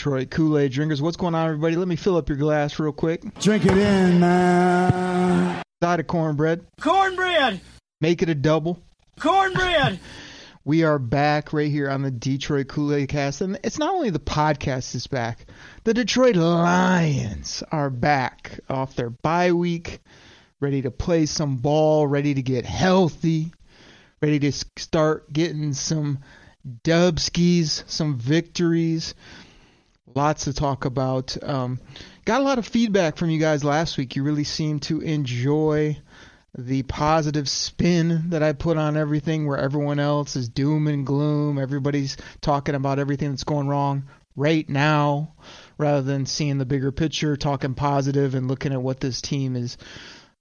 Detroit Kool Aid drinkers. What's going on, everybody? Let me fill up your glass real quick. Drink it in, man. Side of cornbread. Cornbread! Make it a double. Cornbread! We are back right here on the Detroit Kool Aid cast. And it's not only the podcast is back, the Detroit Lions are back off their bye week, ready to play some ball, ready to get healthy, ready to start getting some dubskis, some victories. Lots to talk about. Um, got a lot of feedback from you guys last week. You really seemed to enjoy the positive spin that I put on everything where everyone else is doom and gloom. Everybody's talking about everything that's going wrong right now rather than seeing the bigger picture, talking positive and looking at what this team is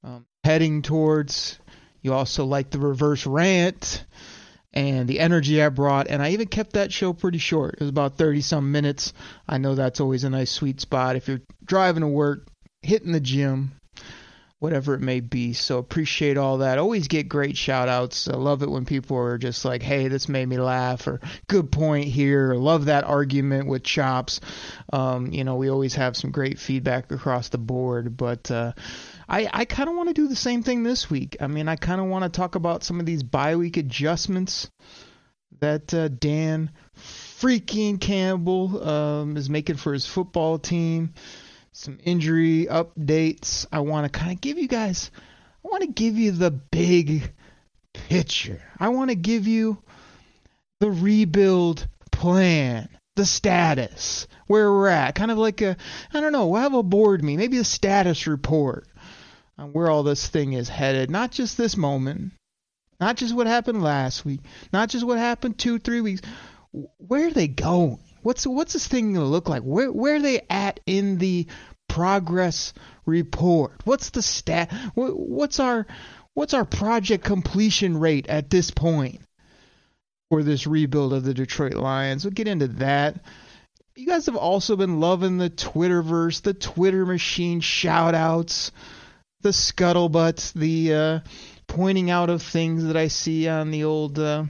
um, heading towards. You also like the reverse rant and the energy I brought, and I even kept that show pretty short. It was about 30 some minutes. I know that's always a nice sweet spot if you're driving to work, hitting the gym, whatever it may be. So appreciate all that. Always get great shout outs. I love it when people are just like, hey, this made me laugh, or good point here, or love that argument with Chops. Um, you know, we always have some great feedback across the board, but uh, I, I kind of want to do the same thing this week. I mean, I kind of want to talk about some of these bye week adjustments that uh, Dan freaking Campbell um, is making for his football team some injury updates. I want to kind of give you guys, I want to give you the big picture. I want to give you the rebuild plan, the status, where we're at. Kind of like a, I don't know, we'll have a board meeting, maybe a status report on where all this thing is headed. Not just this moment, not just what happened last week, not just what happened two, three weeks. Where are they going? What's what's this thing gonna look like? Where where are they at in the progress report? What's the stat? What's our what's our project completion rate at this point for this rebuild of the Detroit Lions? We'll get into that. You guys have also been loving the Twitterverse, the Twitter machine shout outs, the scuttlebutt, the uh, pointing out of things that I see on the old uh,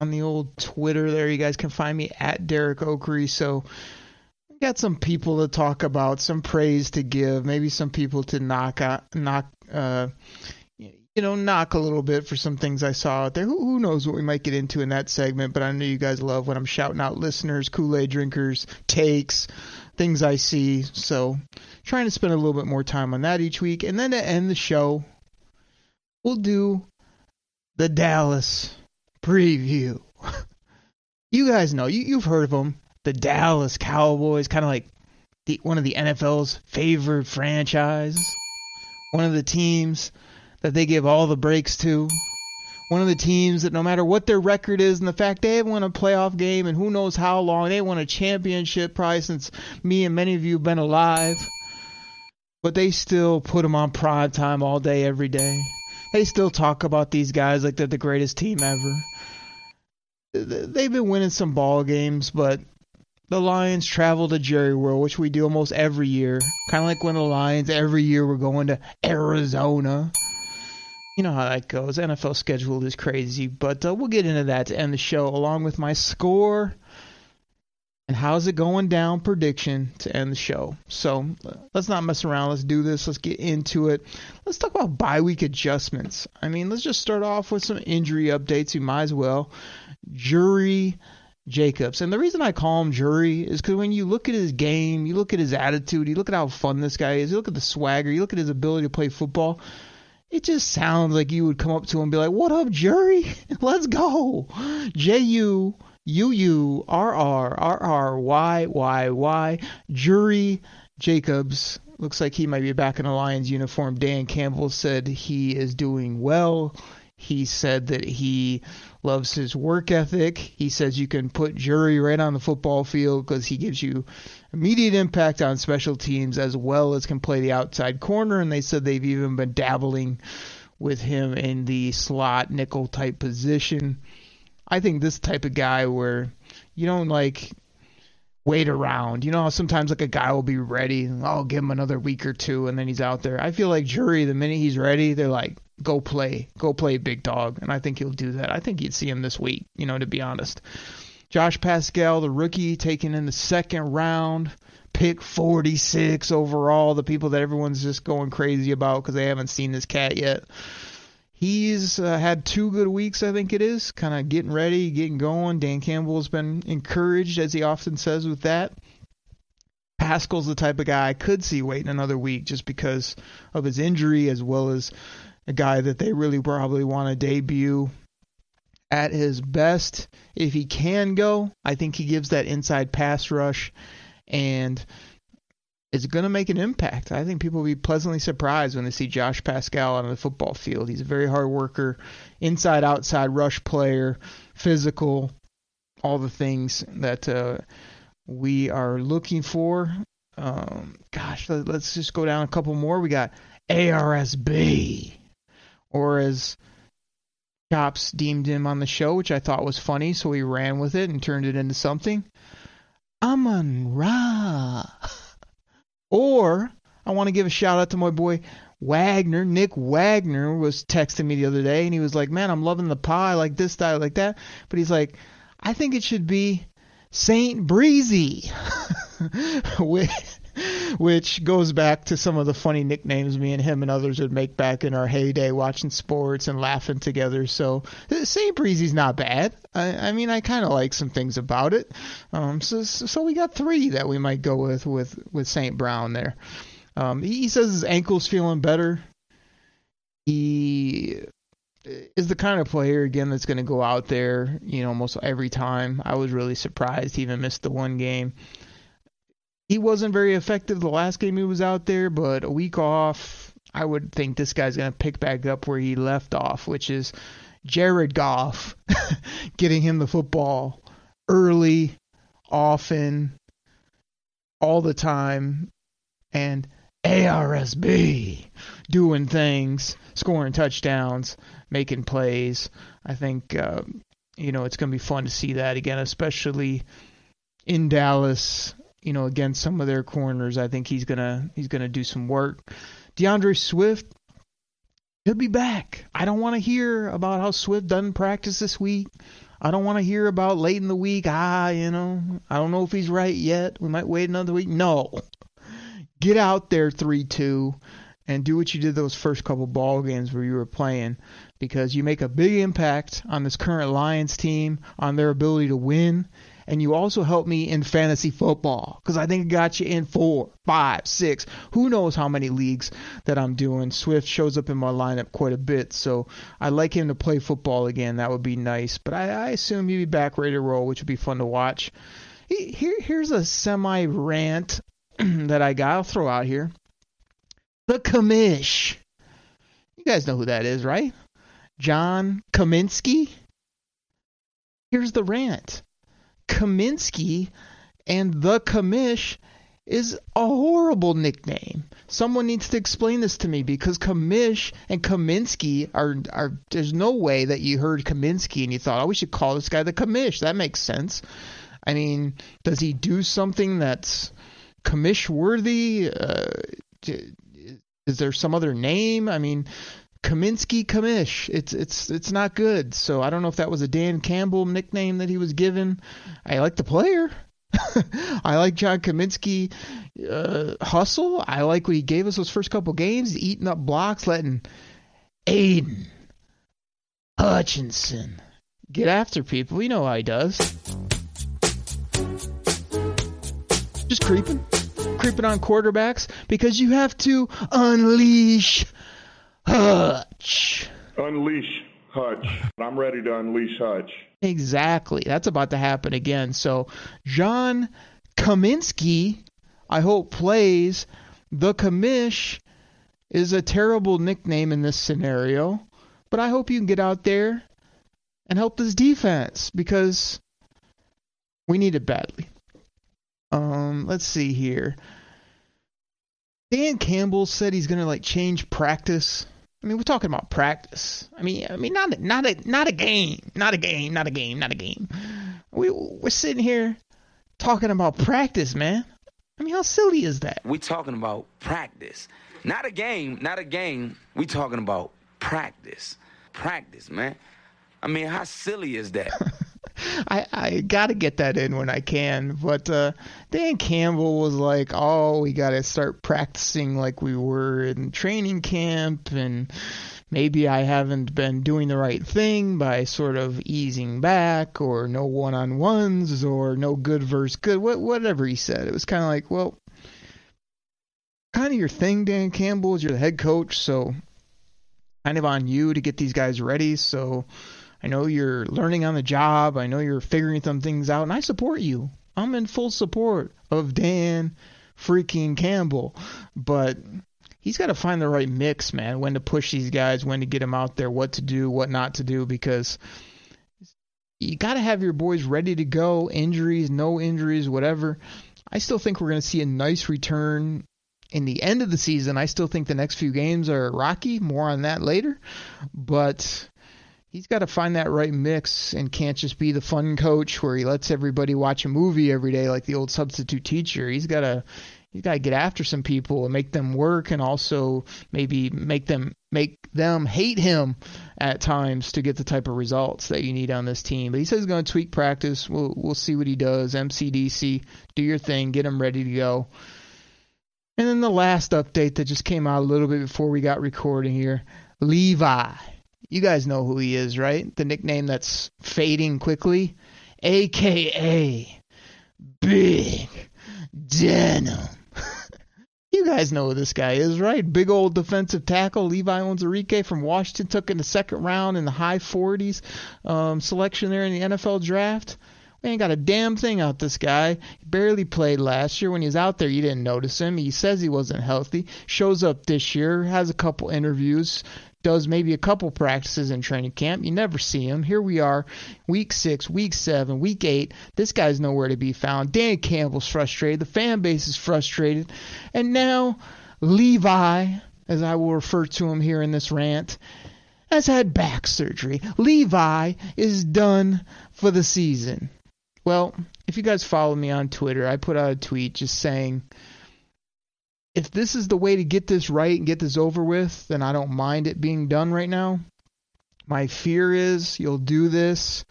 on the old Twitter there. You guys can find me at Derek Oakery. So got some people to talk about, some praise to give, maybe some people to knock out, knock, uh, you know, knock a little bit for some things I saw out there. Who, who knows what we might get into in that segment? But I know you guys love when I'm shouting out listeners, Kool Aid drinkers, takes, things I see. So trying to spend a little bit more time on that each week, and then to end the show, we'll do the Dallas preview. you guys know, you, you've heard of them. The Dallas Cowboys, kind of like the, one of the NFL's favorite franchises. One of the teams that they give all the breaks to. One of the teams that no matter what their record is and the fact they haven't won a playoff game and who knows how long, they won a championship probably since me and many of you have been alive. But they still put them on prime time all day, every day. They still talk about these guys like they're the greatest team ever. They've been winning some ball games, but the Lions travel to Jerry World, which we do almost every year. Kind of like when the Lions every year we're going to Arizona. You know how that goes. NFL schedule is crazy, but uh, we'll get into that to end the show, along with my score and how's it going down prediction to end the show. So let's not mess around. Let's do this. Let's get into it. Let's talk about bye week adjustments. I mean, let's just start off with some injury updates. You might as well. Jury Jacobs. And the reason I call him Jury is because when you look at his game, you look at his attitude, you look at how fun this guy is, you look at the swagger, you look at his ability to play football, it just sounds like you would come up to him and be like, "What up, jury? Let's go." J U U U R R R R Y Y Y Jury Jacobs looks like he might be back in a Lions uniform. Dan Campbell said he is doing well. He said that he loves his work ethic. He says you can put Jury right on the football field because he gives you immediate impact on special teams as well as can play the outside corner. And they said they've even been dabbling with him in the slot nickel type position. I think this type of guy where you don't like wait around. You know how sometimes like a guy will be ready, I'll oh, give him another week or two and then he's out there. I feel like Jury the minute he's ready, they're like go play, go play big dog, and I think he'll do that. I think you'd see him this week, you know, to be honest. Josh Paschal, the rookie, taken in the second round, pick 46 overall. The people that everyone's just going crazy about because they haven't seen this cat yet. He's uh, had two good weeks, I think it is, kind of getting ready, getting going. Dan Campbell has been encouraged, as he often says, with that. Paschal's the type of guy I could see waiting another week just because of his injury, as well as a guy that they really probably want to debut at his best. If he can go, I think he gives that inside pass rush and is going to make an impact. I think people will be pleasantly surprised when they see Josh Paschal on the football field. He's a very hard worker, inside outside rush player, physical, all the things that uh, we are looking for. Um, gosh, let, us just go down a couple more. We got ARSB, or as Chops deemed him on the show, which I thought was funny, so he ran with it and turned it into something. Amon Ra. Or I want to give a shout out to my boy Wagner. Nick Wagner was texting me the other day and he was like, Man, I'm loving the pie, like this style, like that. But he's like, I think it should be Saint Breezy. which goes back to some of the funny nicknames me and him and others would make back in our heyday watching sports and laughing together. So St. Breezy's not bad. I, I mean, I kind of like some things about it. Um, so, so we got three that we might go with with with St. Brown there. Um, he says his ankle's feeling better. He is the kind of player again that's going to go out there, you know, almost every time. I was really surprised he even missed the one game he wasn't very effective the last game he was out there, but a week off, I would think this guy's going to pick back up where he left off, which is Jared Goff getting him the football early, often, all the time, and ARSB doing things, scoring touchdowns, making plays. I think uh, you know it's going to be fun to see that again, especially in Dallas you know, against some of their corners. I think he's gonna he's gonna do some work. DeAndre Swift, he'll be back. I don't want to hear about how Swift doesn't practice this week. I don't want to hear about late in the week. Ah, you know, I don't know if he's right yet. We might wait another week. No, get out there three two and do what you did those first couple ball games where you were playing because you make a big impact on this current Lions team on their ability to win and you also help me in fantasy football because I think it got you in four, five, six, who knows how many leagues that I'm doing. Swift shows up in my lineup quite a bit, so I'd like him to play football again. That would be nice, but I, I assume he'd be back ready to roll, which would be fun to watch. Here, here's a semi rant that I got. I'll throw out here. The commish. You guys know who that is, right? John Cominsky. Here's the rant. Cominsky and the Commish is a horrible nickname. Someone needs to explain this to me because Kamish and Cominsky are are there's no way that you heard Cominsky and you thought, oh, we should call this guy the Kamish. That makes sense. I mean, does he do something that's Kamish worthy? Uh, is there some other name? I mean, Cominsky Kamish. It's it's it's not good. So I don't know if that was a Dan Campbell nickname that he was given. I like the player. I like John Cominsky uh, hustle. I like what he gave us those first couple games, eating up blocks, letting Aidan Hutchinson get after people. You know how he does. Just creeping, creeping on quarterbacks because you have to unleash Hutch. Unleash Hutch. I'm ready to unleash Hutch. Exactly. That's about to happen again. So, John Cominsky, I hope, plays. The Commish is a terrible nickname in this scenario, but I hope you can get out there and help this defense because we need it badly. Um, let's see here. Dan Campbell said he's gonna like change practice. I mean, we're talking about practice. I mean, I mean, not a, not a not a game, not a game, not a game, not a game. We we're sitting here talking about practice, man. I mean, how silly is that? We're talking about practice, not a game, not a game. We're talking about practice, practice, man. I mean, how silly is that? I, I got to get that in when I can. But uh, Dan Campbell was like, oh, we got to start practicing like we were in training camp. And maybe I haven't been doing the right thing by sort of easing back or no one on ones or no good versus good, what, whatever he said. It was kind of like, well, kind of your thing, Dan Campbell, is you're the head coach. So kind of on you to get these guys ready. So I know you're learning on the job. I know you're figuring some things out, and I support you. I'm in full support of Dan freaking Campbell, but he's got to find the right mix, man. When to push these guys, when to get them out there, what to do, what not to do, because you got to have your boys ready to go. Injuries, no injuries, whatever. I still think we're going to see a nice return in the end of the season. I still think the next few games are rocky. More on that later, but he's got to find that right mix and can't just be the fun coach where he lets everybody watch a movie every day like the old substitute teacher. He's got to he's got to get after some people and make them work and also maybe make them make them hate him at times to get the type of results that you need on this team. But he says he's going to tweak practice. We'll we'll see what he does. MCDC, do your thing, get him ready to go. And then the last update that just came out a little bit before we got recording here, Levi you guys know who he is, right? The nickname that's fading quickly, aka Big Denim. you guys know who this guy is, right? Big old defensive tackle Levi Onwuzurike from Washington took in the second round in the high 40s um, selection there in the NFL draft. We ain't got a damn thing out this guy. He barely played last year. When he was out there, you didn't notice him. He says he wasn't healthy. Shows up this year, has a couple interviews, does maybe a couple practices in training camp. You never see him. Here we are, week six, week seven, week eight. This guy's nowhere to be found. Dan Campbell's frustrated. The fan base is frustrated. And now Levi, as I will refer to him here in this rant, has had back surgery. Levi is done for the season. Well, if you guys follow me on Twitter, I put out a tweet just saying if this is the way to get this right and get this over with, then I don't mind it being done right now. My fear is you'll do this,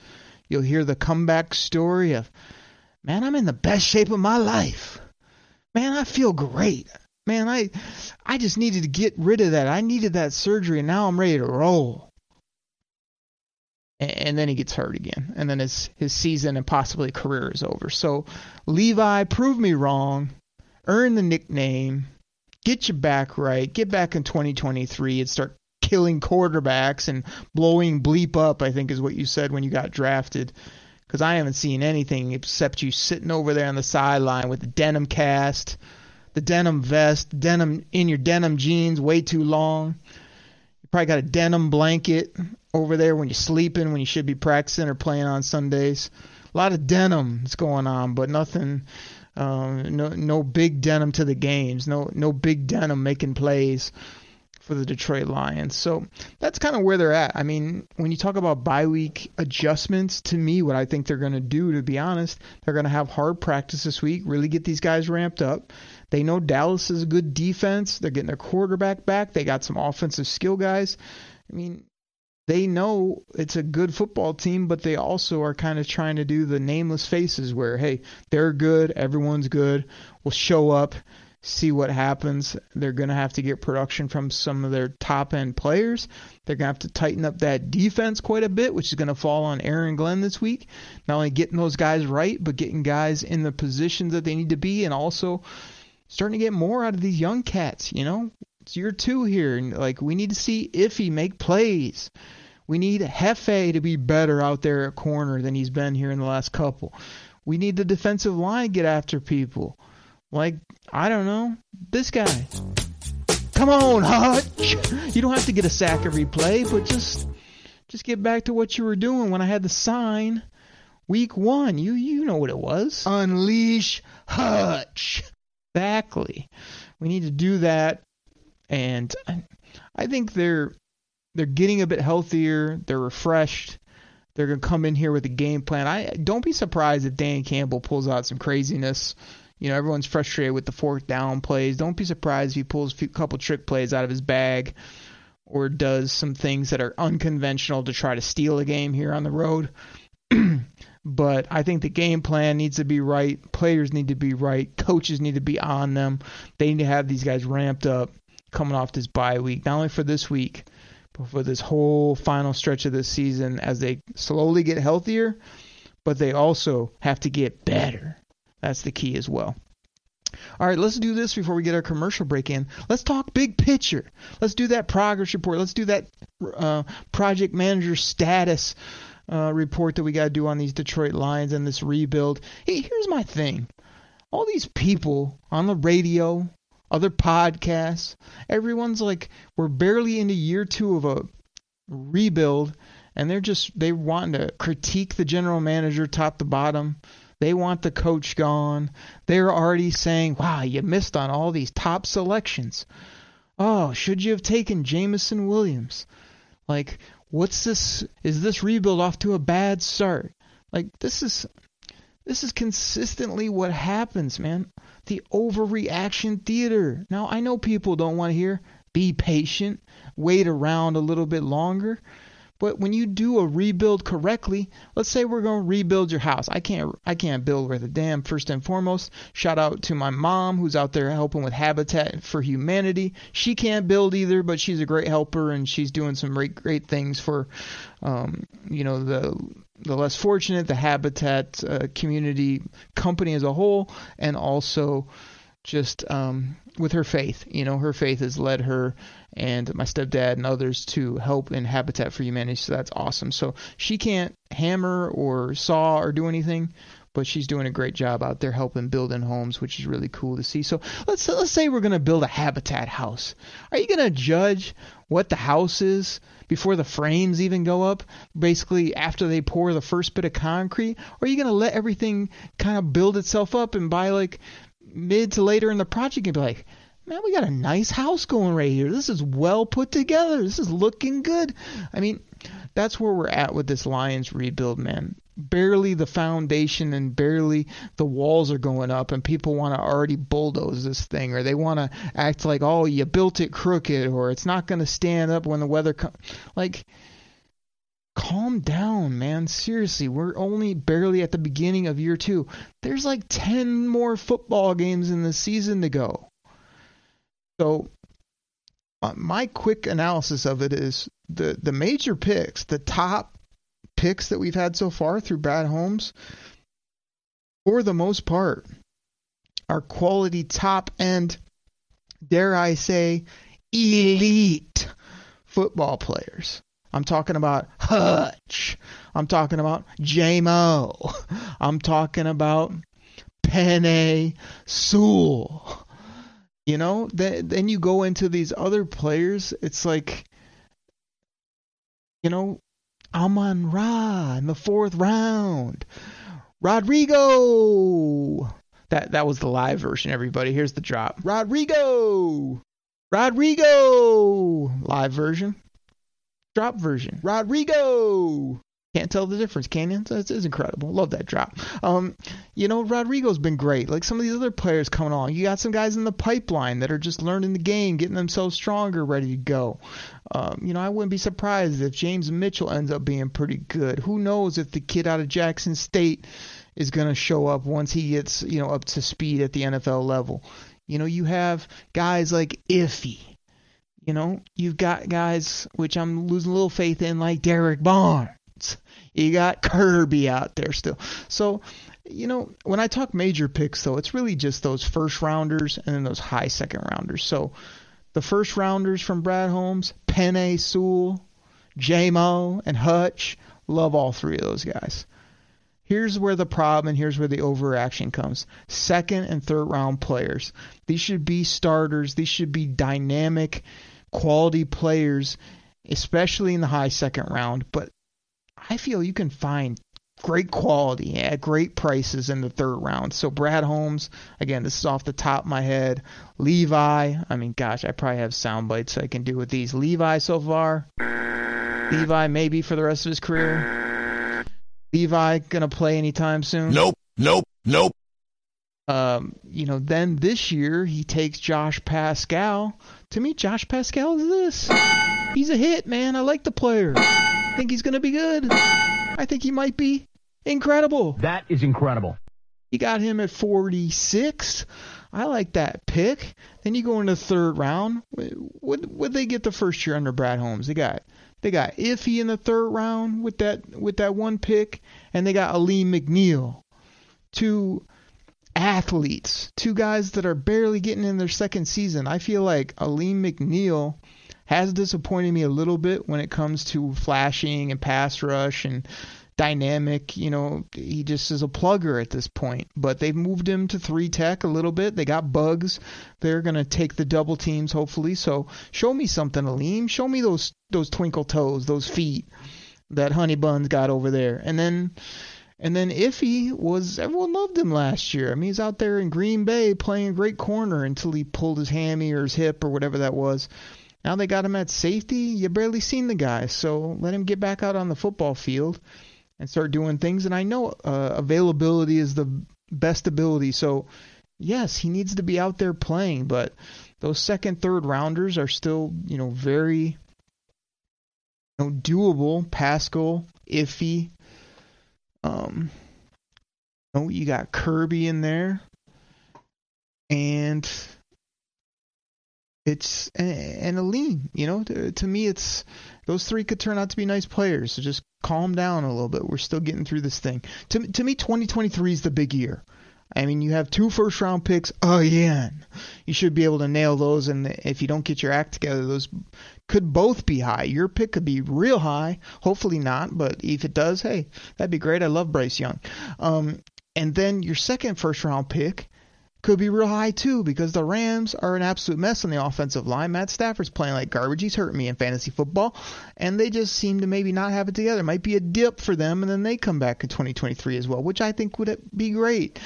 you'll hear the comeback story of, man, I'm in the best shape of my life. Man, I feel great. Man, I I just needed to get rid of that. I needed that surgery and now I'm ready to roll. And then he gets hurt again. And then his his season and possibly career is over. So Levi, prove me wrong. Earn the nickname get your back right, get back in 2023 and start killing quarterbacks and blowing bleep up, I think is what you said when you got drafted. Because I haven't seen anything except you sitting over there on the sideline with the denim cast, the denim vest, denim in your denim jeans way too long. You probably got a denim blanket over there when you're sleeping, when you should be practicing or playing on Sundays. A lot of denim is going on, but nothing um, no, no big denim to the games. No, no big denim making plays for the Detroit Lions. So that's kind of where they're at. I mean, when you talk about bye week adjustments, to me, what I think they're going to do, to be honest, they're going to have hard practice this week, really get these guys ramped up. They know Dallas is a good defense. They're getting their quarterback back. They got some offensive skill guys. I mean, they know it's a good football team, but they also are kind of trying to do the nameless faces where, hey, they're good, everyone's good, we'll show up, see what happens. They're going to have to get production from some of their top end players. They're going to have to tighten up that defense quite a bit, which is going to fall on Aaron Glenn this week. Not only getting those guys right, but getting guys in the positions that they need to be and also starting to get more out of these young cats, you know? It's year two here, and like we need to see Iffy make plays. We need Hefe to be better out there at corner than he's been here in the last couple. We need the defensive line get after people. Like I don't know this guy. Come on, Hutch. You don't have to get a sack every play, but just just get back to what you were doing when I had the sign. Week one, you you know what it was. Unleash Hutch. Exactly. We need to do that, and I think they're they're getting a bit healthier. They're refreshed. They're gonna come in here with a game plan. I don't be surprised if Dan Campbell pulls out some craziness. You know, everyone's frustrated with the fourth down plays. Don't be surprised if he pulls a couple trick plays out of his bag or does some things that are unconventional to try to steal a game here on the road. but I think the game plan needs to be right. Players need to be right. Coaches need to be on them. They need to have these guys ramped up coming off this bye week, not only for this week, but for this whole final stretch of this season as they slowly get healthier, but they also have to get better. That's the key as well. All right, let's do this before we get our commercial break in. Let's talk big picture. Let's do that progress report. Let's do that uh, project manager status uh, report that we got to do on these Detroit Lions and this rebuild. Hey, here's my thing. All these people on the radio, other podcasts, everyone's like, we're barely into year two of a rebuild, and they're just they want to critique the general manager top to bottom. They want the coach gone. They're already saying, wow, you missed on all these top selections. Oh, should you have taken Jameson Williams? Like, what's this? Is this rebuild off to a bad start? Like, this is. This is consistently what happens, man. The overreaction theater. Now, I know people don't want to hear be patient, wait around a little bit longer. But when you do a rebuild correctly, let's say we're going to rebuild your house. I can't I can't build worth a damn first and foremost. Shout out to my mom who's out there helping with Habitat for Humanity. She can't build either, but she's a great helper and she's doing some great great things for um, you know the the less fortunate, the Habitat uh, community company as a whole, and also just um, with her faith. You know, her faith has led her and my stepdad and others to help in Habitat for Humanity. So that's awesome. So she can't hammer or saw or do anything, but she's doing a great job out there helping building homes, which is really cool to see. So let's let's say we're gonna build a Habitat house. Are you gonna judge what the house is before the frames even go up? Basically, after they pour the first bit of concrete, or are you gonna let everything kind of build itself up and by like mid to later in the project and be like, man, we got a nice house going right here. This is well put together. This is looking good. I mean, that's where we're at with this Lions rebuild, man. Barely the foundation and barely the walls are going up, and people want to already bulldoze this thing, or they want to act like, oh, you built it crooked, or it's not going to stand up when the weather comes. Like, calm down, man. Seriously, we're only barely at the beginning of year two. There's like 10 more football games in the season to go. So, uh, my quick analysis of it is the, the major picks, the top picks that we've had so far through Brad Holmes, for the most part, are quality top end, dare I say, elite football players. I'm talking about Hutch. I'm talking about JMO. I'm talking about Penei Sewell. You know, then you go into these other players. It's like, you know, Amon Ra in the fourth round. Rodrigo. That that was the live version. Everybody, here's the drop. Rodrigo. Rodrigo. Live version drop version. Rodrigo. Can't tell the difference, can you? It's, incredible. Love that drop. Um, you know, Rodrigo's been great. Like some of these other players coming along. You got some guys in the pipeline that are just learning the game, getting themselves stronger, ready to go. Um, you know, I wouldn't be surprised if James Mitchell ends up being pretty good. Who knows if the kid out of Jackson State is going to show up once he gets, you know, up to speed at the NFL level. You know, you have guys like Iffy you know, you've got guys which I'm losing a little faith in, like Derrick Barnes. You got Kirby out there still. So, you know, when I talk major picks, though, it's really just those first rounders and then those high second rounders. So, the first rounders from Brad Holmes, Penei Sewell, J-Mo, and Hutch. Love all three of those guys. Here's where the problem and here's where the overreaction comes. Second and third round players. These should be starters. These should be dynamic, quality players, especially in the high second round. But I feel you can find great quality at great prices in the third round. So Brad Holmes, again, this is off the top of my head. Levi, I mean, gosh, I probably have sound bites I can do with these. Levi so far. Levi maybe for the rest of his career. Levi gonna play anytime soon? Nope, nope, nope. Um, you know, then this year he takes Josh Paschal. To me, Josh Paschal is this. He's a hit, man. I like the player. I think he's gonna be good. I think he might be incredible. That is incredible. You got him at 46. I like that pick. Then you go into the third round. What would they get the first year under Brad Holmes? They got they got Iffy in the third round with that with that one pick, and they got Alim McNeil. Two athletes, two guys that are barely getting in their second season. I feel like Alim McNeil has disappointed me a little bit when it comes to flashing and pass rush and dynamic. You know, he just is a plugger at this point. But they've moved him to three tech a little bit. They got bugs. They're gonna take the double teams hopefully. So show me something, Alim. Show me those those twinkle toes, those feet that Honey Buns got over there. And then and then Iffy was everyone loved him last year. I mean, he's out there in Green Bay playing great corner until he pulled his hammy or his hip or whatever that was. Now they got him at safety. You barely seen the guy, so let him get back out on the football field and start doing things. And I know uh, availability is the best ability, so yes, he needs to be out there playing. But those second, third rounders are still, you know, very you know, doable. Paschal, Iffy. Um, oh, you got Kirby in there, and it's and Alim. You know, to, to me, it's those three could turn out to be nice players. So just calm down a little bit. We're still getting through this thing. To to me, 2023 is the big year. I mean, you have two first round picks again. You should be able to nail those, and if you don't get your act together, those could both be high. Your pick could be real high. Hopefully not, but if it does, hey, that'd be great. I love Bryce Young. Um, and then your second first round pick could be real high too because the Rams are an absolute mess on the offensive line. Matt Stafford's playing like garbage. He's hurting me in fantasy football, and they just seem to maybe not have it together. Might be a dip for them, and then they come back in 2023 as well, which I think would be great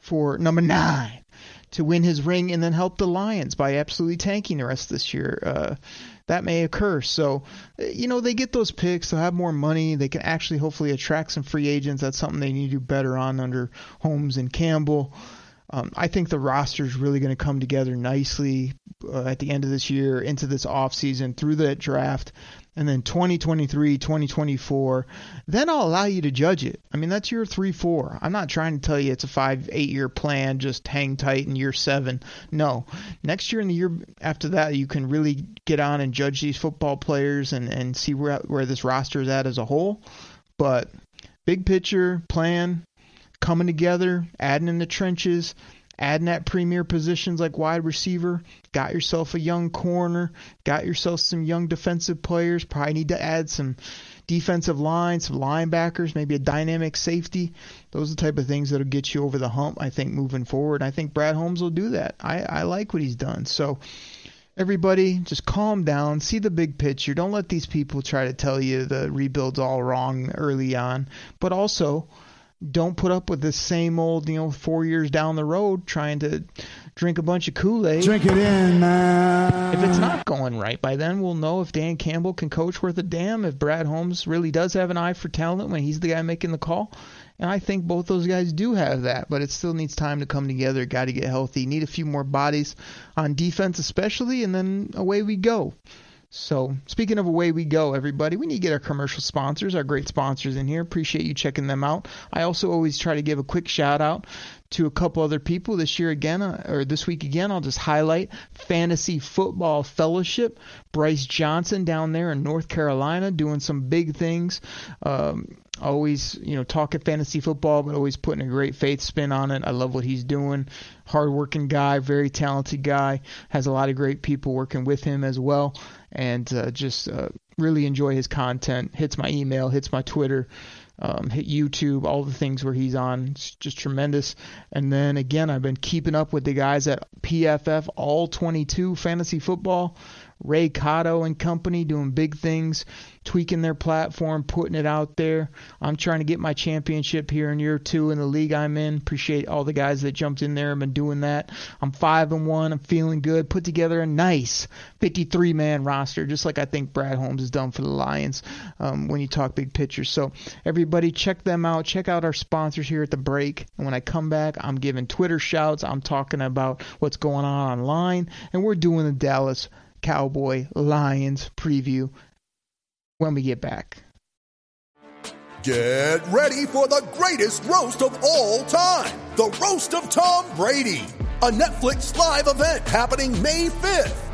for number nine to win his ring and then help the Lions by absolutely tanking the rest of this year. Uh, that may occur. So, you know, they get those picks, they'll have more money, they can actually hopefully attract some free agents. That's something they need to do better on under Holmes and Campbell. Um, I think the roster is really going to come together nicely uh, at the end of this year, into this offseason, through the draft, and then 2023, 2024. Then I'll allow you to judge it. I mean, that's year three, four. I'm not trying to tell you it's a five, eight year plan, just hang tight in year seven. No. Next year and the year after that, you can really get on and judge these football players and, and see where, where this roster is at as a whole. But big picture, plan, coming together, adding in the trenches, adding at premier positions like wide receiver, got yourself a young corner, got yourself some young defensive players, probably need to add some defensive line, some linebackers, maybe a dynamic safety. Those are the type of things that'll get you over the hump, I think, moving forward. I think Brad Holmes will do that. I, I like what he's done. So everybody just calm down, see the big picture. Don't let these people try to tell you the rebuild's all wrong early on. But also don't put up with the same old, you know, four years down the road trying to drink a bunch of Kool Aid. Drink it in, man. If it's not going right, by then we'll know if Dan Campbell can coach worth a damn, if Brad Holmes really does have an eye for talent when he's the guy making the call. And I think both those guys do have that, but it still needs time to come together. Got to get healthy. Need a few more bodies on defense, especially, and then away we go. So, speaking of away we go, everybody, we need to get our commercial sponsors, our great sponsors in here. Appreciate you checking them out. I also always try to give a quick shout out to a couple other people this year again, uh, or this week again. I'll just highlight Fantasy Football Fellowship. Bryce Johnson down there in North Carolina doing some big things. Um, always, you know, talking fantasy football, but always putting a great faith spin on it. I love what he's doing. Hardworking guy, very talented guy. Has a lot of great people working with him as well, and uh, just uh, really enjoy his content. Hits my email, hits my Twitter. Um, hit YouTube, all the things where he's on. It's just tremendous. And then again, I've been keeping up with the guys at PFF All 22 Fantasy Football. Ray Cotto and company doing big things, tweaking their platform, putting it out there. I'm trying to get my championship here in year two in the league I'm in. Appreciate all the guys that jumped in there and been doing that. I'm five and one. I'm feeling good. Put together a nice 53 man roster, just like I think Brad Holmes has done for the Lions. Um, when you talk big picture, so everybody check them out. Check out our sponsors here at the break. And when I come back, I'm giving Twitter shouts. I'm talking about what's going on online, and we're doing the Dallas Cowboy Lions preview when we get back. Get ready for the greatest roast of all time the Roast of Tom Brady, a Netflix live event happening May 5th.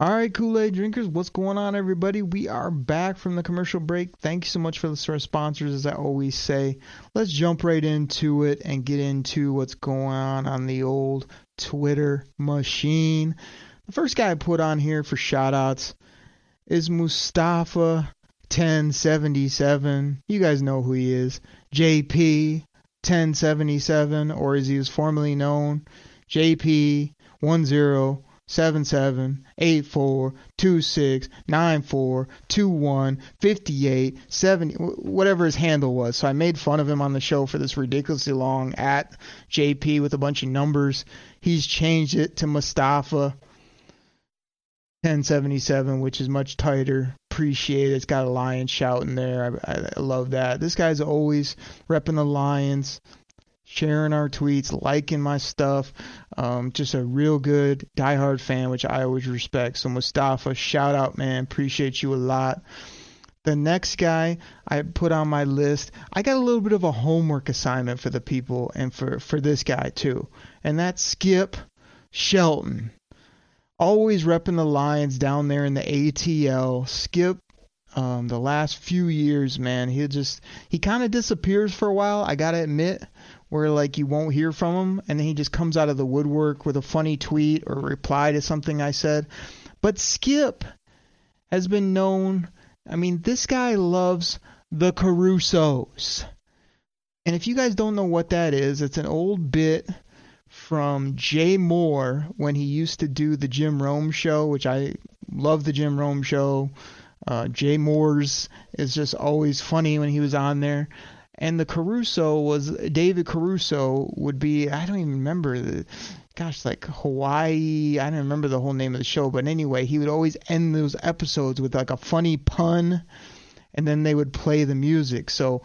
All right, Kool Aid drinkers, what's going on, everybody? We are back from the commercial break. Thank you so much for the sponsors, as I always say. Let's jump right into it and get into what's going on on the old Twitter machine. The first guy I put on here for shoutouts is Mustafa 1077. You guys know who he is. JP 1077, or as he was formerly known, JP 10 seven seven eight four two six nine four two one fifty eight seventy whatever his handle was. So I made fun of him on the show for this ridiculously long at JP with a bunch of numbers. He's changed it to Mustafa 1077, which is much tighter. Appreciate it. It's got a lion shout in there. I, I love that. This guy's always repping the Lions sharing our tweets, liking my stuff. Um, just a real good diehard fan, which I always respect. So Mustafa, shout out, man. Appreciate you a lot. The next guy I put on my list, I got a little bit of a homework assignment for the people and for, for this guy too. And that's Skip Shelton. Always repping the Lions down there in the ATL. Skip um, the last few years, man, he just he kind of disappears for a while. I gotta admit, where like you won't hear from him, and then he just comes out of the woodwork with a funny tweet or reply to something I said. But Skip has been known. I mean, this guy loves the Carusos, and if you guys don't know what that is, it's an old bit from Jay Mohr when he used to do the Jim Rome show, which I love the Jim Rome show. Uh, Jay Mohr's is just always funny when he was on there. And the Caruso was David Caruso would be I don't even remember the gosh like Hawaii I don't remember the whole name of the show but anyway he would always end those episodes with like a funny pun and then they would play the music so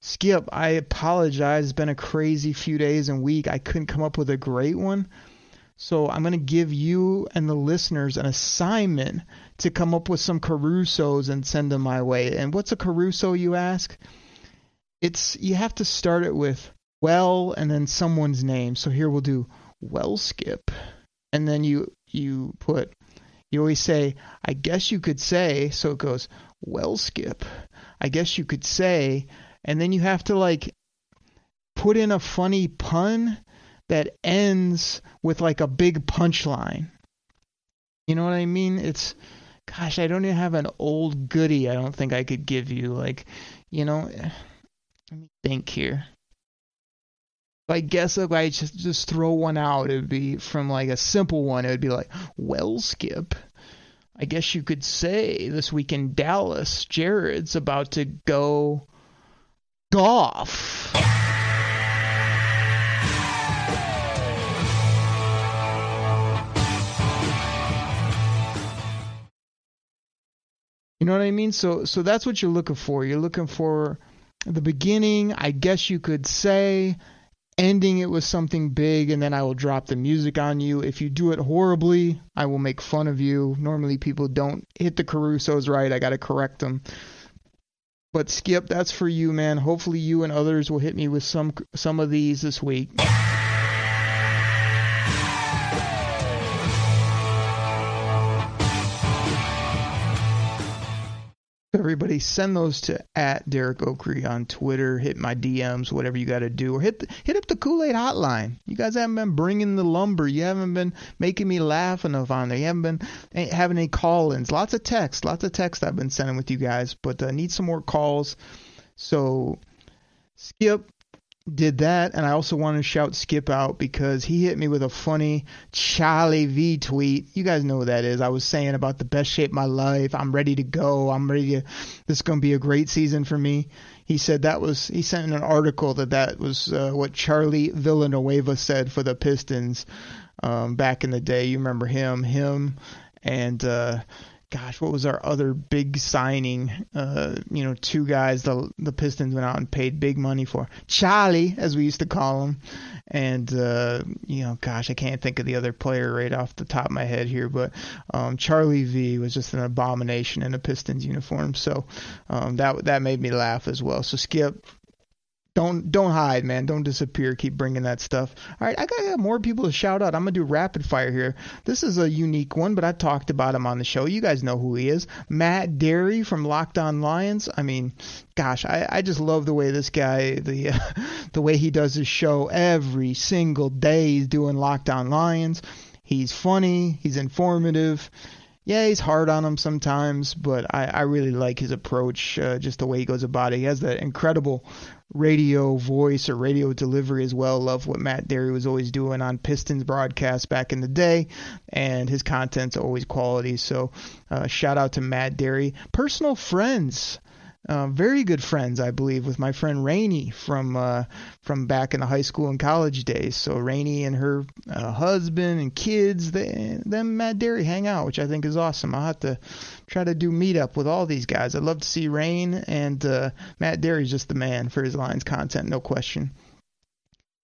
Skip I apologize it's been a crazy few days and week I couldn't come up with a great one so I'm going to give you and the listeners an assignment to come up with some Carusos and send them my way. And what's a Caruso, you ask? It's you have to start it with well and then someone's name. So here we'll do well skip. And then you you put you always say, I guess you could say, so it goes, well skip. I guess you could say, and then you have to like put in a funny pun that ends with like a big punchline. You know what I mean? It's gosh, I don't even have an old goodie I don't think I could give you. Like, you know, eh. Let me think here. I guess if I just just throw one out, it would be from like a simple one. It would be like, well, Skip, I guess you could say this week in Dallas, Jared's about to go golf. You know what I mean? So so that's what you're looking for. You're looking for the beginning, I guess you could say, ending it with something big and then I will drop the music on you. If you do it horribly, I will make fun of you. Normally people don't hit the Caruso's right. I got to correct them. But Skip, that's for you, man. Hopefully you and others will hit me with some some of these this week. Everybody send those to at Derek Oakrey on Twitter. Hit my DMs, whatever you got to do, or hit hit up the Kool Aid hotline. You guys haven't been bringing the lumber. You haven't been making me laugh enough on there. You haven't been eh, having any call-ins. Lots of texts lots of texts I've been sending with you guys, but uh, need some more calls. So Skip, did that, and I also want to shout Skip out because he hit me with a funny Charlie V tweet. You guys know what that is. I was saying about the best shape my life. I'm ready to go. I'm ready to. This is going to be a great season for me. He said that was. He sent in an article that that was uh, what Charlie Villanueva said for the Pistons um, back in the day. You remember him, him, and. Uh, gosh, what was our other big signing? Uh, you know, two guys the the Pistons went out and paid big money for. Charlie, as we used to call him, and uh, you know, gosh, I can't think of the other player right off the top of my head here, but um, Charlie V was just an abomination in a Pistons uniform. So um, that that made me laugh as well. So Skip, don't don't hide, man. Don't disappear. Keep bringing that stuff. All right, I got more people to shout out. I'm gonna do rapid fire here. This is a unique one, but I talked about him on the show. You guys know who he is. Matt Dery from Locked On Lions. I mean, gosh, I, I just love the way this guy the uh, the way he does his show every single day. He's doing Locked On Lions. He's funny. He's informative yeah, he's hard on him sometimes, but I, I really like his approach, uh, just the way he goes about it. He has that incredible radio voice or radio delivery as well. Love what Matt Dery was always doing on Pistons broadcasts back in the day, and his content's always quality. So, uh, shout out to Matt Dery. Personal friends uh, very good friends, I believe, with my friend Rainey from uh, from back in the high school and college days. So Rainey and her uh, husband and kids, they, them Matt Dery hang out, which I think is awesome. I'll have to try to do meetup with all these guys. I'd love to see Rain and uh, Matt Dery's just the man for his lines content, no question.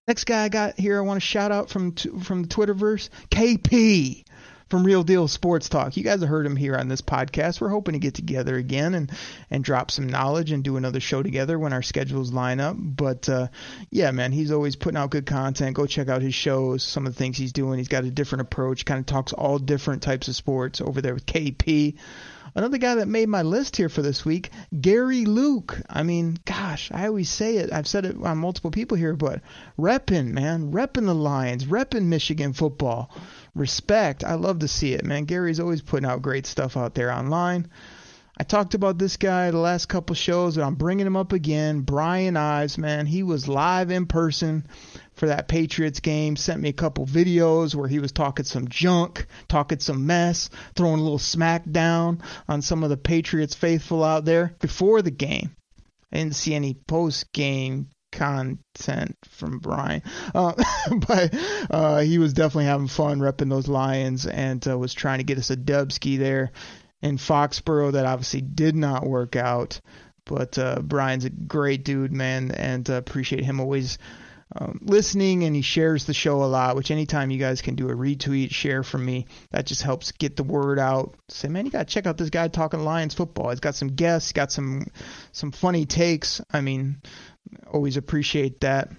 Next guy I got here, I want to shout out from from the Twitterverse, KP from Real Deal Sports Talk. You guys have heard him here on this podcast. We're hoping to get together again and and drop some knowledge and do another show together when our schedules line up. But uh, yeah, man, he's always putting out good content. Go check out his shows, some of the things he's doing. He's got a different approach, kind of talks all different types of sports over there with KP. Another guy that made my list here for this week, Gary Luke. I mean, gosh, I always say it. I've said it on multiple people here, but repping, man, repping the Lions, repping Michigan football. Respect. I love to see it, man. Gary's always putting out great stuff out there online. I talked about this guy the last couple shows, and I'm bringing him up again. Brian Ives, man, he was live in person for that Patriots game. Sent me a couple videos where he was talking some junk, talking some mess, throwing a little smack down on some of the Patriots faithful out there before the game. I didn't see any post game content from Brian, uh, but uh, he was definitely having fun repping those Lions and uh, was trying to get us a dubski there in Foxborough that obviously did not work out. But uh, Brian's a great dude, man, and uh, appreciate him always um, listening, and he shares the show a lot. Which anytime you guys can do a retweet, share from me, that just helps get the word out. Say, man, you gotta check out this guy talking Lions football. He's got some guests, got some some funny takes. I mean, always appreciate that.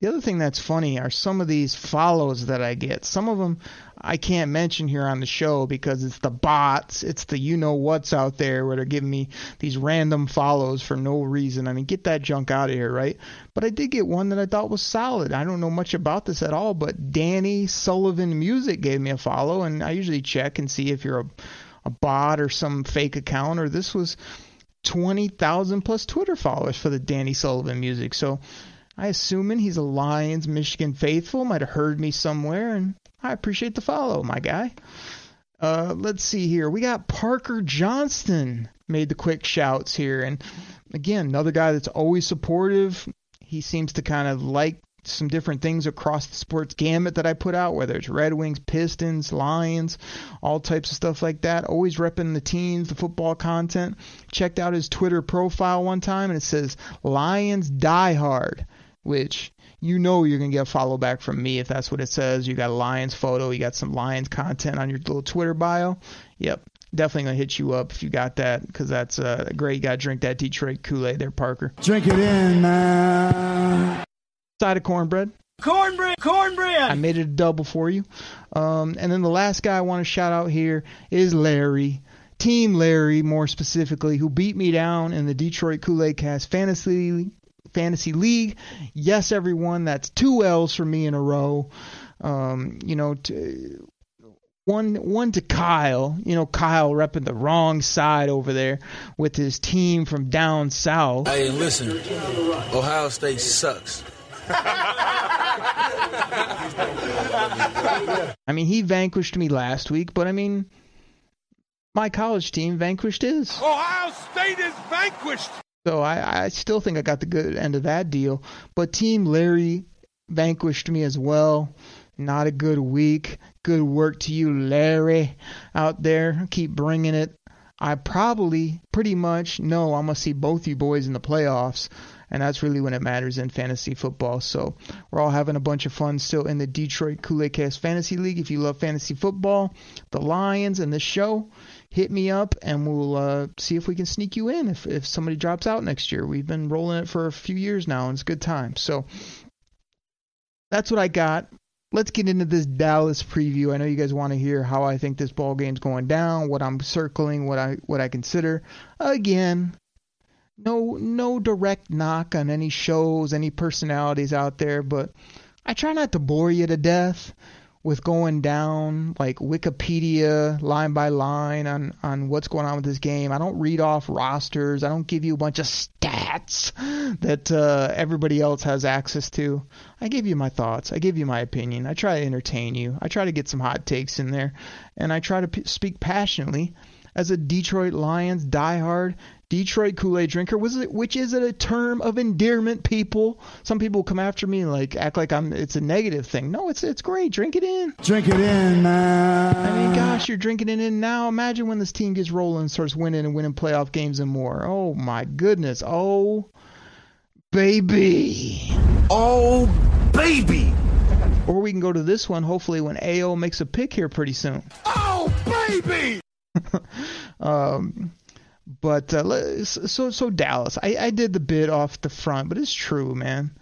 The other thing that's funny are some of these follows that I get. Some of them I can't mention here on the show because it's the bots, it's the you know what's out there where they're giving me these random follows for no reason. I mean, get that junk out of here, right? But I did get one that I thought was solid. I don't know much about this at all, but Danny Sullivan Music gave me a follow, and I usually check and see if you're a, a bot or some fake account, or this was 20,000 plus Twitter followers for the Danny Sullivan Music. So I assuming he's a Lions Michigan faithful, might have heard me somewhere, and I appreciate the follow, my guy. Uh, let's see here. We got Parker Johnston made the quick shouts here, and again, another guy that's always supportive. He seems to kind of like some different things across the sports gamut that I put out, whether it's Red Wings, Pistons, Lions, all types of stuff like that. Always repping the teams, the football content. Checked out his Twitter profile one time, and it says Lions Die Hard, which you know you're gonna get a follow back from me if that's what it says. You got a Lions photo, you got some Lions content on your little Twitter bio. Yep, definitely gonna hit you up if you got that because that's uh, great. Gotta drink that Detroit Kool Aid there, Parker. Drink it in, man. Side of cornbread. Cornbread. Cornbread. I made it a double for you. Um, and then the last guy I want to shout out here is Larry. Team Larry, more specifically, who beat me down in the Detroit Kool Aid Cast Fantasy Fantasy League. Yes, everyone, that's two L's for me in a row. Um, you know, to, one one to Kyle. You know, Kyle repping the wrong side over there with his team from down south. Hey, listen, Ohio State sucks. I mean, he vanquished me last week, but I mean, my college team vanquished his. Ohio State is vanquished. So I, I still think I got the good end of that deal. But Team Larry vanquished me as well. Not a good week. Good work to you, Larry, out there. Keep bringing it. I probably, pretty much, know I'm going to see both you boys in the playoffs. And that's really when it matters in fantasy football. So we're all having a bunch of fun still in the Detroit Kool-Aid Cast Fantasy League. If you love fantasy football, the Lions, and this show, hit me up and we'll uh, see if we can sneak you in if, if somebody drops out next year. We've been rolling it for a few years now, and it's a good time. So that's what I got. Let's get into this Dallas preview. I know you guys want to hear how I think this ball game's going down, what I'm circling, what I what I consider. Again, no no direct knock on any shows, any personalities out there, but I try not to bore you to death with going down like Wikipedia line by line on on what's going on with this game. I don't read off rosters. I don't give you a bunch of stats that uh, everybody else has access to. I give you my thoughts. I give you my opinion. I try to entertain you. I try to get some hot takes in there, and I try to p- speak passionately as a Detroit Lions diehard Detroit Kool-Aid drinker, was it, which is a term of endearment. People, some people come after me and like act like I'm. It's a negative thing. No, it's it's great. Drink it in. Drink it in, man. I mean, gosh, you're drinking it in now. Imagine when this team gets rolling and starts winning and winning playoff games and more. Oh my goodness. Oh, baby. Oh, baby. Or we can go to this one. Hopefully, when AO makes a pick here pretty soon. Oh, baby. um, but uh, so so Dallas, I, I did the bit off the front, but it's true, man.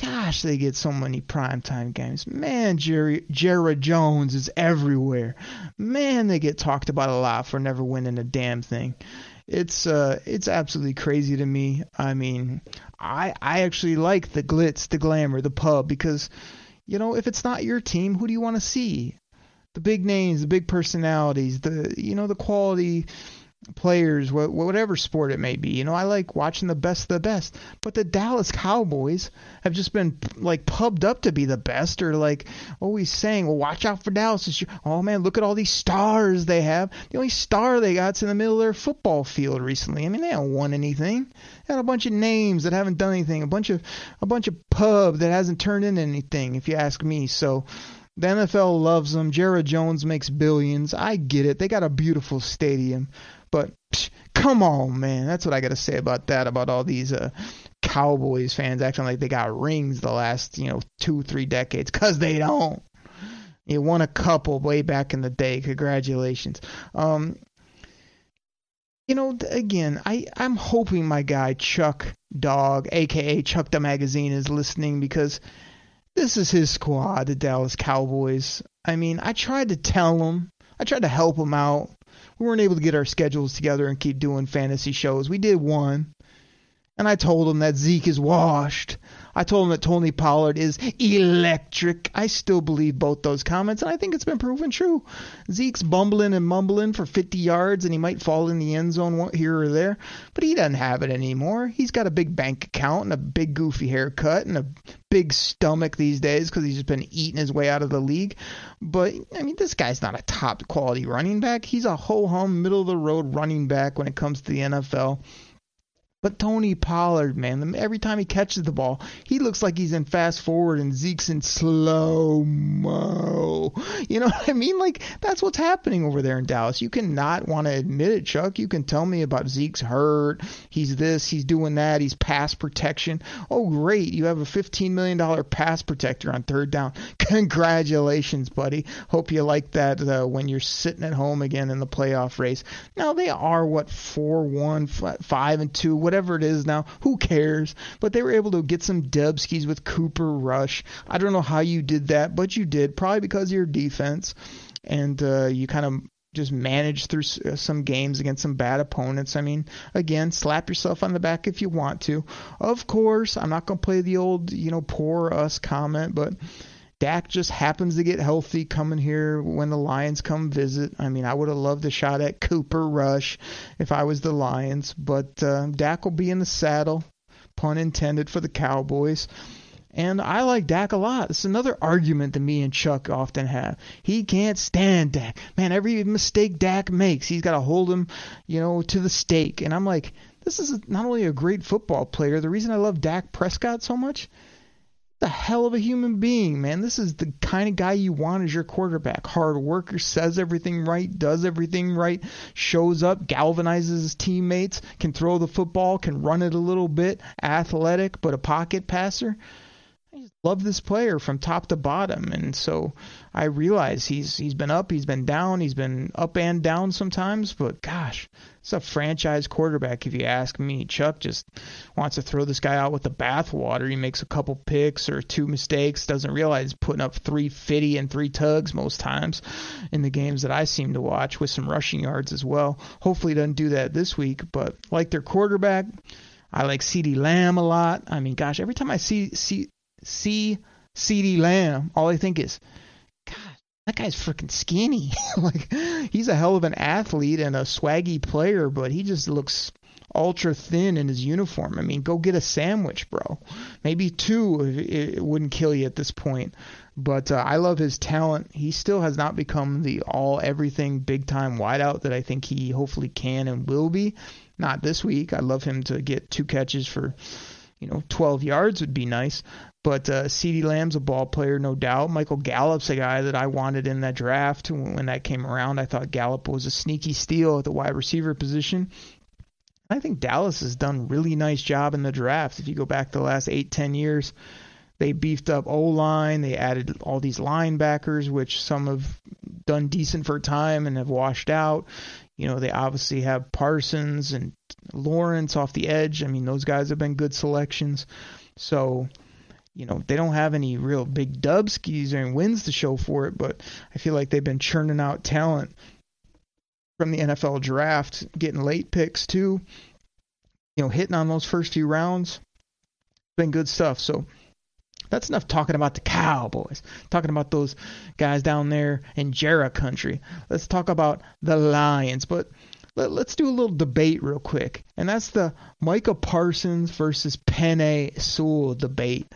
Gosh, they get so many primetime games. Man, Jerry Jared Jones is everywhere. Man, they get talked about a lot for never winning a damn thing. It's uh it's absolutely crazy to me. I mean, I I actually like the glitz, the glamour, the pub because you know, if it's not your team, who do you want to see? The big names, the big personalities, the you know, the quality players, wh- whatever sport it may be. You know, I like watching the best of the best. But the Dallas Cowboys have just been like pubbed up to be the best, or like always saying, "Well, watch out for Dallas." This year. Oh man, look at all these stars they have. The only star they got's in the middle of their football field recently. I mean, they haven't won anything. They had a bunch of names that haven't done anything. A bunch of a bunch of pub that hasn't turned into anything, if you ask me. So. The NFL loves them. Jerry Jones makes billions. I get it. They got a beautiful stadium. But psh, come on, man. That's what I got to say about that. About all these uh, Cowboys fans acting like they got rings the last, you know, two, three decades. Because they don't. You won a couple way back in the day. Congratulations. Um, you know, again, I, I'm hoping my guy Chuck Dog, aka Chuck the Magazine, is listening because this is his squad, the Dallas Cowboys. I mean, I tried to tell him, I tried to help him out. We weren't able to get our schedules together and keep doing fantasy shows. We did one, and I told him that Zeke is washed. I told him that Tony Pollard is electric. I still believe both those comments, and I think it's been proven true. Zeke's bumbling and mumbling for 50 yards, and he might fall in the end zone here or there, but he doesn't have it anymore. He's got a big bank account and a big goofy haircut and a big stomach these days because he's just been eating his way out of the league. But I mean, this guy's not a top quality running back. He's a ho hum, middle of the road running back when it comes to the NFL. But Tony Pollard, man, every time he catches the ball, he looks like he's in fast forward and Zeke's in slow mo. You know what I mean? Like, that's what's happening over there in Dallas. You cannot want to admit it, Chuck. You can tell me about Zeke's hurt. He's this, he's doing that, he's pass protection. Oh, great. You have a $15 million pass protector on third down. Congratulations, buddy. Hope you like that uh, when you're sitting at home again in the playoff race. Now, they are, what, 4 1, 5 and 2, whatever whatever it is now. Who cares? But they were able to get some Dubskis with Cooper Rush. I don't know how you did that, but you did. Probably because of your defense. And uh, you kind of just managed through uh, some games against some bad opponents. I mean, again, slap yourself on the back if you want to. Of course, I'm not going to play the old, you know, poor us comment, but Dak just happens to get healthy coming here when the Lions come visit. I mean, I would have loved a shot at Cooper Rush if I was the Lions, but uh, Dak will be in the saddle, pun intended, for the Cowboys. And I like Dak a lot. It's another argument that me and Chuck often have. He can't stand Dak. Man, every mistake Dak makes, he's got to hold him, you know, to the stake. And I'm like, this is not only a great football player, the reason I love Dak Prescott so much the hell of a human being, man. This is the kind of guy you want as your quarterback. Hard worker, says everything right, does everything right, shows up, galvanizes his teammates, can throw the football, can run it a little bit, athletic, but a pocket passer. Love this player from top to bottom, and so I realize he's he's been up, he's been down, he's been up and down sometimes, but gosh, it's a franchise quarterback if you ask me. Chuck just wants to throw this guy out with the bathwater. He makes a couple picks or two mistakes, doesn't realize putting up three fifty and three tugs most times in the games that I seem to watch with some rushing yards as well. Hopefully, doesn't do that this week, but like their quarterback. I like CeeDee Lamb a lot. I mean, gosh, every time I see see see CeeDee Lamb, all I think is, God, that guy's freaking skinny. like he's a hell of an athlete and a swaggy player, but he just looks ultra thin in his uniform. I mean, go get a sandwich, bro. Maybe two, it, wouldn't kill you at this point. But uh, I love his talent. He still has not become the all everything big time wideout that I think he hopefully can and will be. Not this week. I love him to get two catches for you know 12 yards would be nice but uh, CeeDee Lamb's a ball player, no doubt. Michael Gallup's a guy that I wanted in that draft when that came around. I thought Gallup was a sneaky steal at the wide receiver position. I think Dallas has done really nice job in the draft. If you go back the last eight, ten years, they beefed up O line. They added all these linebackers, which some have done decent for a time and have washed out. You know, they obviously have Parsons and Lawrence off the edge. I mean, those guys have been good selections. So you know, they don't have any real big dub skis or any wins to show for it, but I feel like they've been churning out talent from the NFL draft, getting late picks too. You know, hitting on those first few rounds. Been good stuff. So that's enough talking about the Cowboys. Talking about those guys down there in Jera country. Let's talk about the Lions. But let, us do a little debate real quick. And that's the Micah Parsons versus Penei Sewell debate.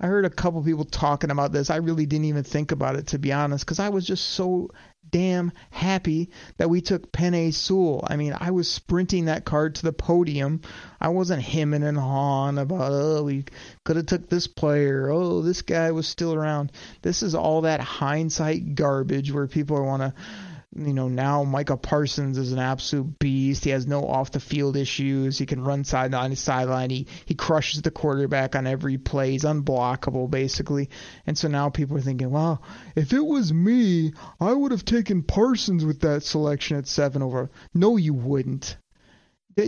I heard a couple people talking about this. I really didn't even think about it to be honest, because I was just so damn happy that we took Penei Sewell. I mean, I was sprinting that card to the podium. I wasn't hemming and hawing about oh we could have took this player. Oh, this guy was still around. This is all that hindsight garbage where people want to you know, now Micah Parsons is an absolute beast. He has no off the field issues. He can run side on his sideline. He he crushes the quarterback on every play. He's unblockable basically. And so now people are thinking, well, if it was me, I would have taken Parsons with that selection at seven over. No, you wouldn't.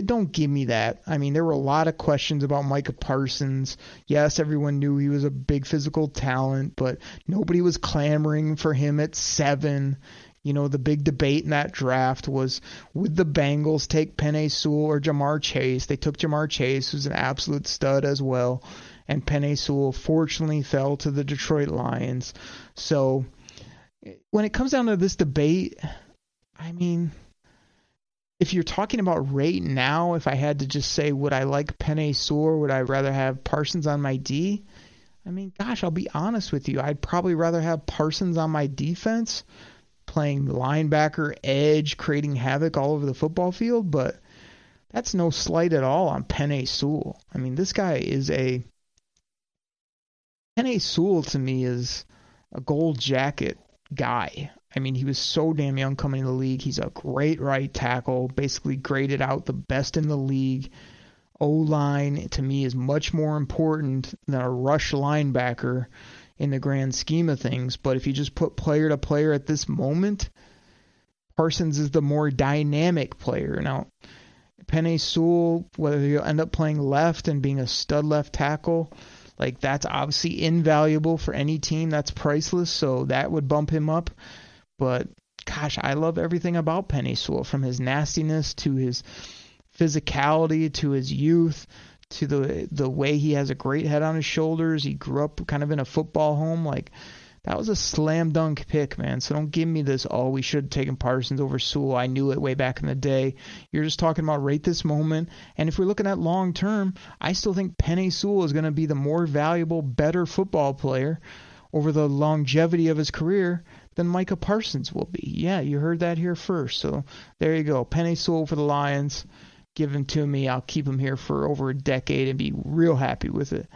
Don't give me that. I mean, there were a lot of questions about Micah Parsons. Yes, everyone knew he was a big physical talent, but nobody was clamoring for him at seven. You know, the big debate in that draft was would the Bengals take Penei Sewell or Ja'Marr Chase? They took Ja'Marr Chase, who's an absolute stud as well. and Penei Sewell fortunately fell to the Detroit Lions. So when it comes down to this debate, I mean, if you're talking about rate now, if I had to just say, would I like Penei Sewell, or would I rather have Parsons on my D? I mean, gosh, I'll be honest with you. I'd probably rather have Parsons on my defense, playing linebacker, edge, creating havoc all over the football field, but that's no slight at all on Penei Sewell. I mean, this guy is a. Penei Sewell to me is a gold jacket guy. I mean, he was so damn young coming in the league. He's a great right tackle, basically graded out the best in the league. O line to me is much more important than a rush linebacker in the grand scheme of things. But if you just put player to player at this moment, Parsons is the more dynamic player. Now, Penei Sewell, whether you end up playing left and being a stud left tackle, like that's obviously invaluable for any team. That's priceless, so that would bump him up. But gosh, I love everything about Penei Sewell, from his nastiness to his physicality to his youth to the the way he has a great head on his shoulders. He grew up kind of in a football home. Like that was a slam dunk pick, man. So don't give me this. Oh, we should have taken Parsons over Sewell. I knew it way back in the day. You're just talking about right this moment. And if we're looking at long term, I still think Penei Sewell is going to be the more valuable, better football player over the longevity of his career than Micah Parsons will be. Yeah, you heard that here first. So there you go. Penei Sewell for the Lions. Give him to me. I'll keep him here for over a decade and be real happy with it.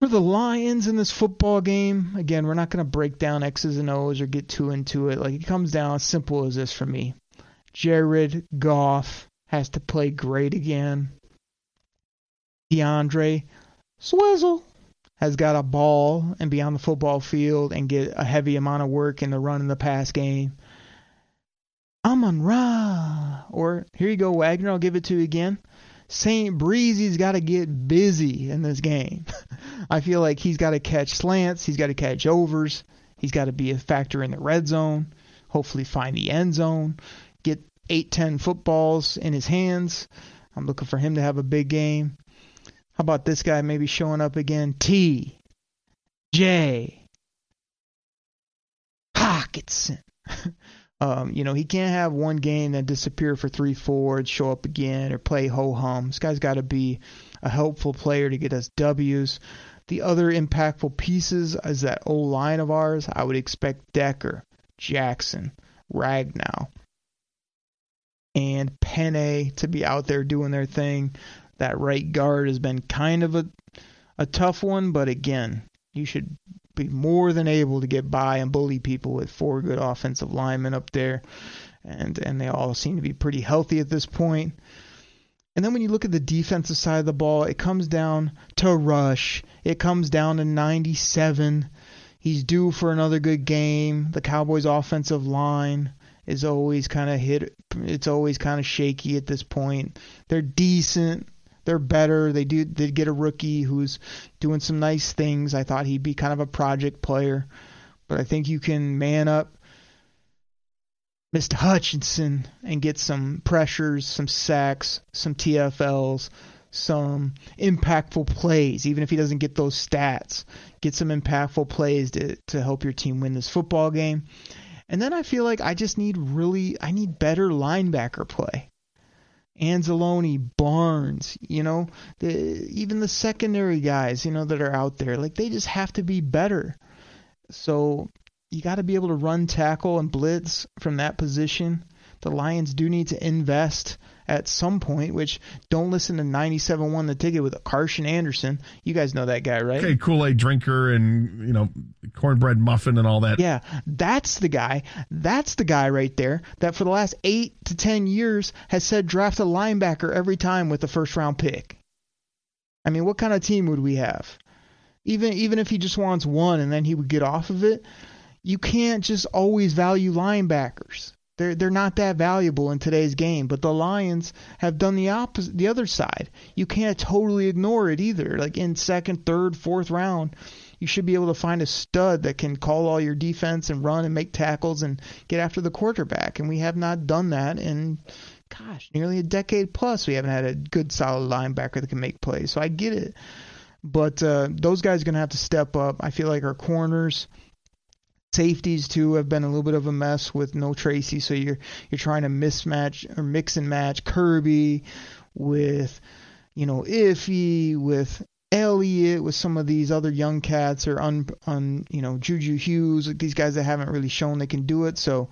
For the Lions in this football game, again, we're not going to break down X's and O's or get too into it. Like it comes down as simple as this for me. Jared Goff has to play great again. D'Andre Swizzle has got a ball and be on the football field and get a heavy amount of work in the run and the pass game. Amon Ra. Or here you go, Wagner. I'll give it to you again. St. Breezy's got to get busy in this game. I feel like he's got to catch slants, he's got to catch overs, he's got to be a factor in the red zone, hopefully find the end zone, get 8 10 footballs in his hands. I'm looking for him to have a big game. How about this guy maybe showing up again? T. J. Hockenson. Um, you know, he can't have one game then disappear for three forwards, show up again, or play ho hum. This guy's got to be a helpful player to get us W's. The other impactful pieces is that O line of ours. I would expect Decker, Jackson, Ragnow, and Penei to be out there doing their thing. That right guard has been kind of a a tough one, but again, you should be more than able to get by and bully people with four good offensive linemen up there, and and they all seem to be pretty healthy at this point. And then when you look at the defensive side of the ball, it comes down to Rush. It comes down to 97. He's due for another good game. The Cowboys' offensive line is always kind of hit. It's always kind of shaky at this point. They're decent they're better. They do did get a rookie who's doing some nice things. I thought he'd be kind of a project player, but I think you can man up Mr. Hutchinson and get some pressures, some sacks, some TFLs, some impactful plays, even if he doesn't get those stats. Get some impactful plays to, to help your team win this football game. And then I feel like I just need really I need better linebacker play. Anzalone, Barnes, you know, the, even the secondary guys, you know, that are out there, like they just have to be better. So you got to be able to run tackle and blitz from that position. The Lions do need to invest at some point, which don't listen to 97-1 the ticket with Carson Anderson. You guys know that guy, right? Okay, Kool-Aid drinker and, you know, cornbread muffin and all that. Yeah, that's the guy. That's the guy right there that for the last 8 to 10 years has said draft a linebacker every time with the first round pick. I mean, what kind of team would we have? Even even if he just wants one and then he would get off of it, you can't just always value linebackers. They're they're not that valuable in today's game. But the Lions have done the opposite, the other side. You can't totally ignore it either. Like in second, third, fourth round, you should be able to find a stud that can call all your defense and run and make tackles and get after the quarterback. And we have not done that in gosh, nearly a decade plus. We haven't had a good solid linebacker that can make plays. So I get it. but uh, those guys are going to have to step up. I feel like our corners, safeties too, have been a little bit of a mess with no Tracy. So you're you're trying to mismatch or mix and match Kirby with you know Iffy with Elliott with some of these other young cats or un, un you know Juju Hughes these guys that haven't really shown they can do it. So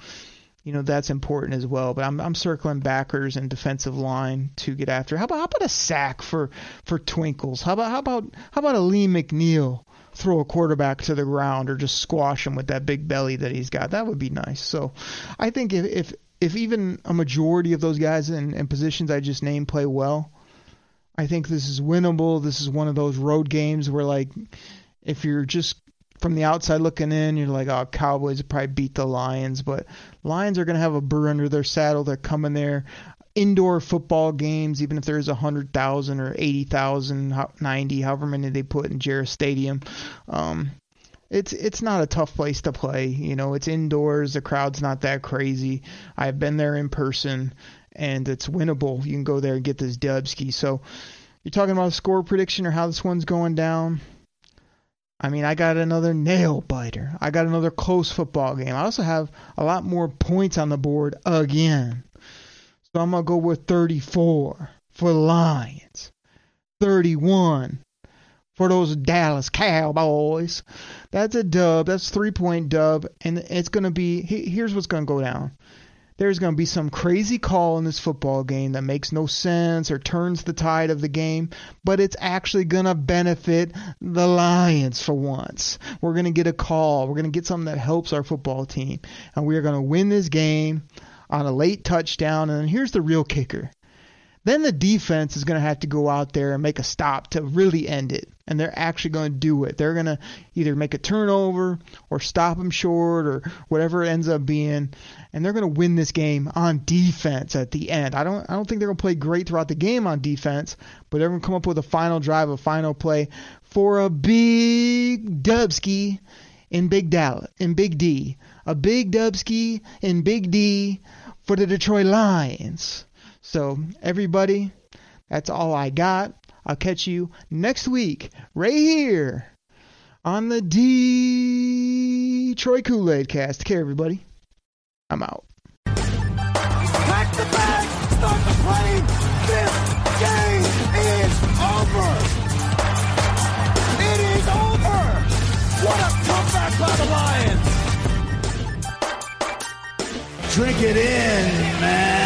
you know that's important as well. But I'm I'm circling backers and defensive line to get after. How about how about a sack for for Twinkles? How about how about how about a Lee McNeill throw a quarterback to the ground or just squash him with that big belly that he's got that would be nice so I think if if if even a majority of those guys in, in positions I just named play well I think this is winnable. This is one of those road games where, like, if you're just from the outside looking in, you're like, oh, Cowboys probably beat the Lions, but Lions are going to have a burr under their saddle. They're coming there. Indoor football games, even if there's a 100,000 or 80,000, 90, however many they put in Jarrett Stadium, um, it's it's not a tough place to play. You know, it's indoors. The crowd's not that crazy. I've been there in person, and it's winnable. You can go there and get this Dubsky. So you're talking about a score prediction or how this one's going down. I mean, I got another nail biter. I got another close football game. I also have a lot more points on the board again. So I'm going to go with 34 for the Lions, 31 for those Dallas Cowboys. That's a dub. That's three point dub. And it's going to be here's what's going to go down there's going to be some crazy call in this football game that makes no sense or turns the tide of the game, but it's actually going to benefit the Lions for once. We're going to get a call. We're going to get something that helps our football team, and we are going to win this game on a late touchdown. And here's the real kicker. Then the defense is going to have to go out there and make a stop to really end it. And they're actually going to do it. They're going to either make a turnover or stop them short or whatever it ends up being. And they're going to win this game on defense at the end. I don't I don't think they're going to play great throughout the game on defense, but they're going to come up with a final drive, a final play for a big Dubsky in Big Dallas, in Big D. A big Dubsky in Big D for the Detroit Lions. So, everybody, that's all I got. I'll catch you next week, right here on the Detroit Kool Aid cast. Take care, everybody. I'm out. Pack the bag, start the plane. This game is over. It is over. What a Drink it in, man.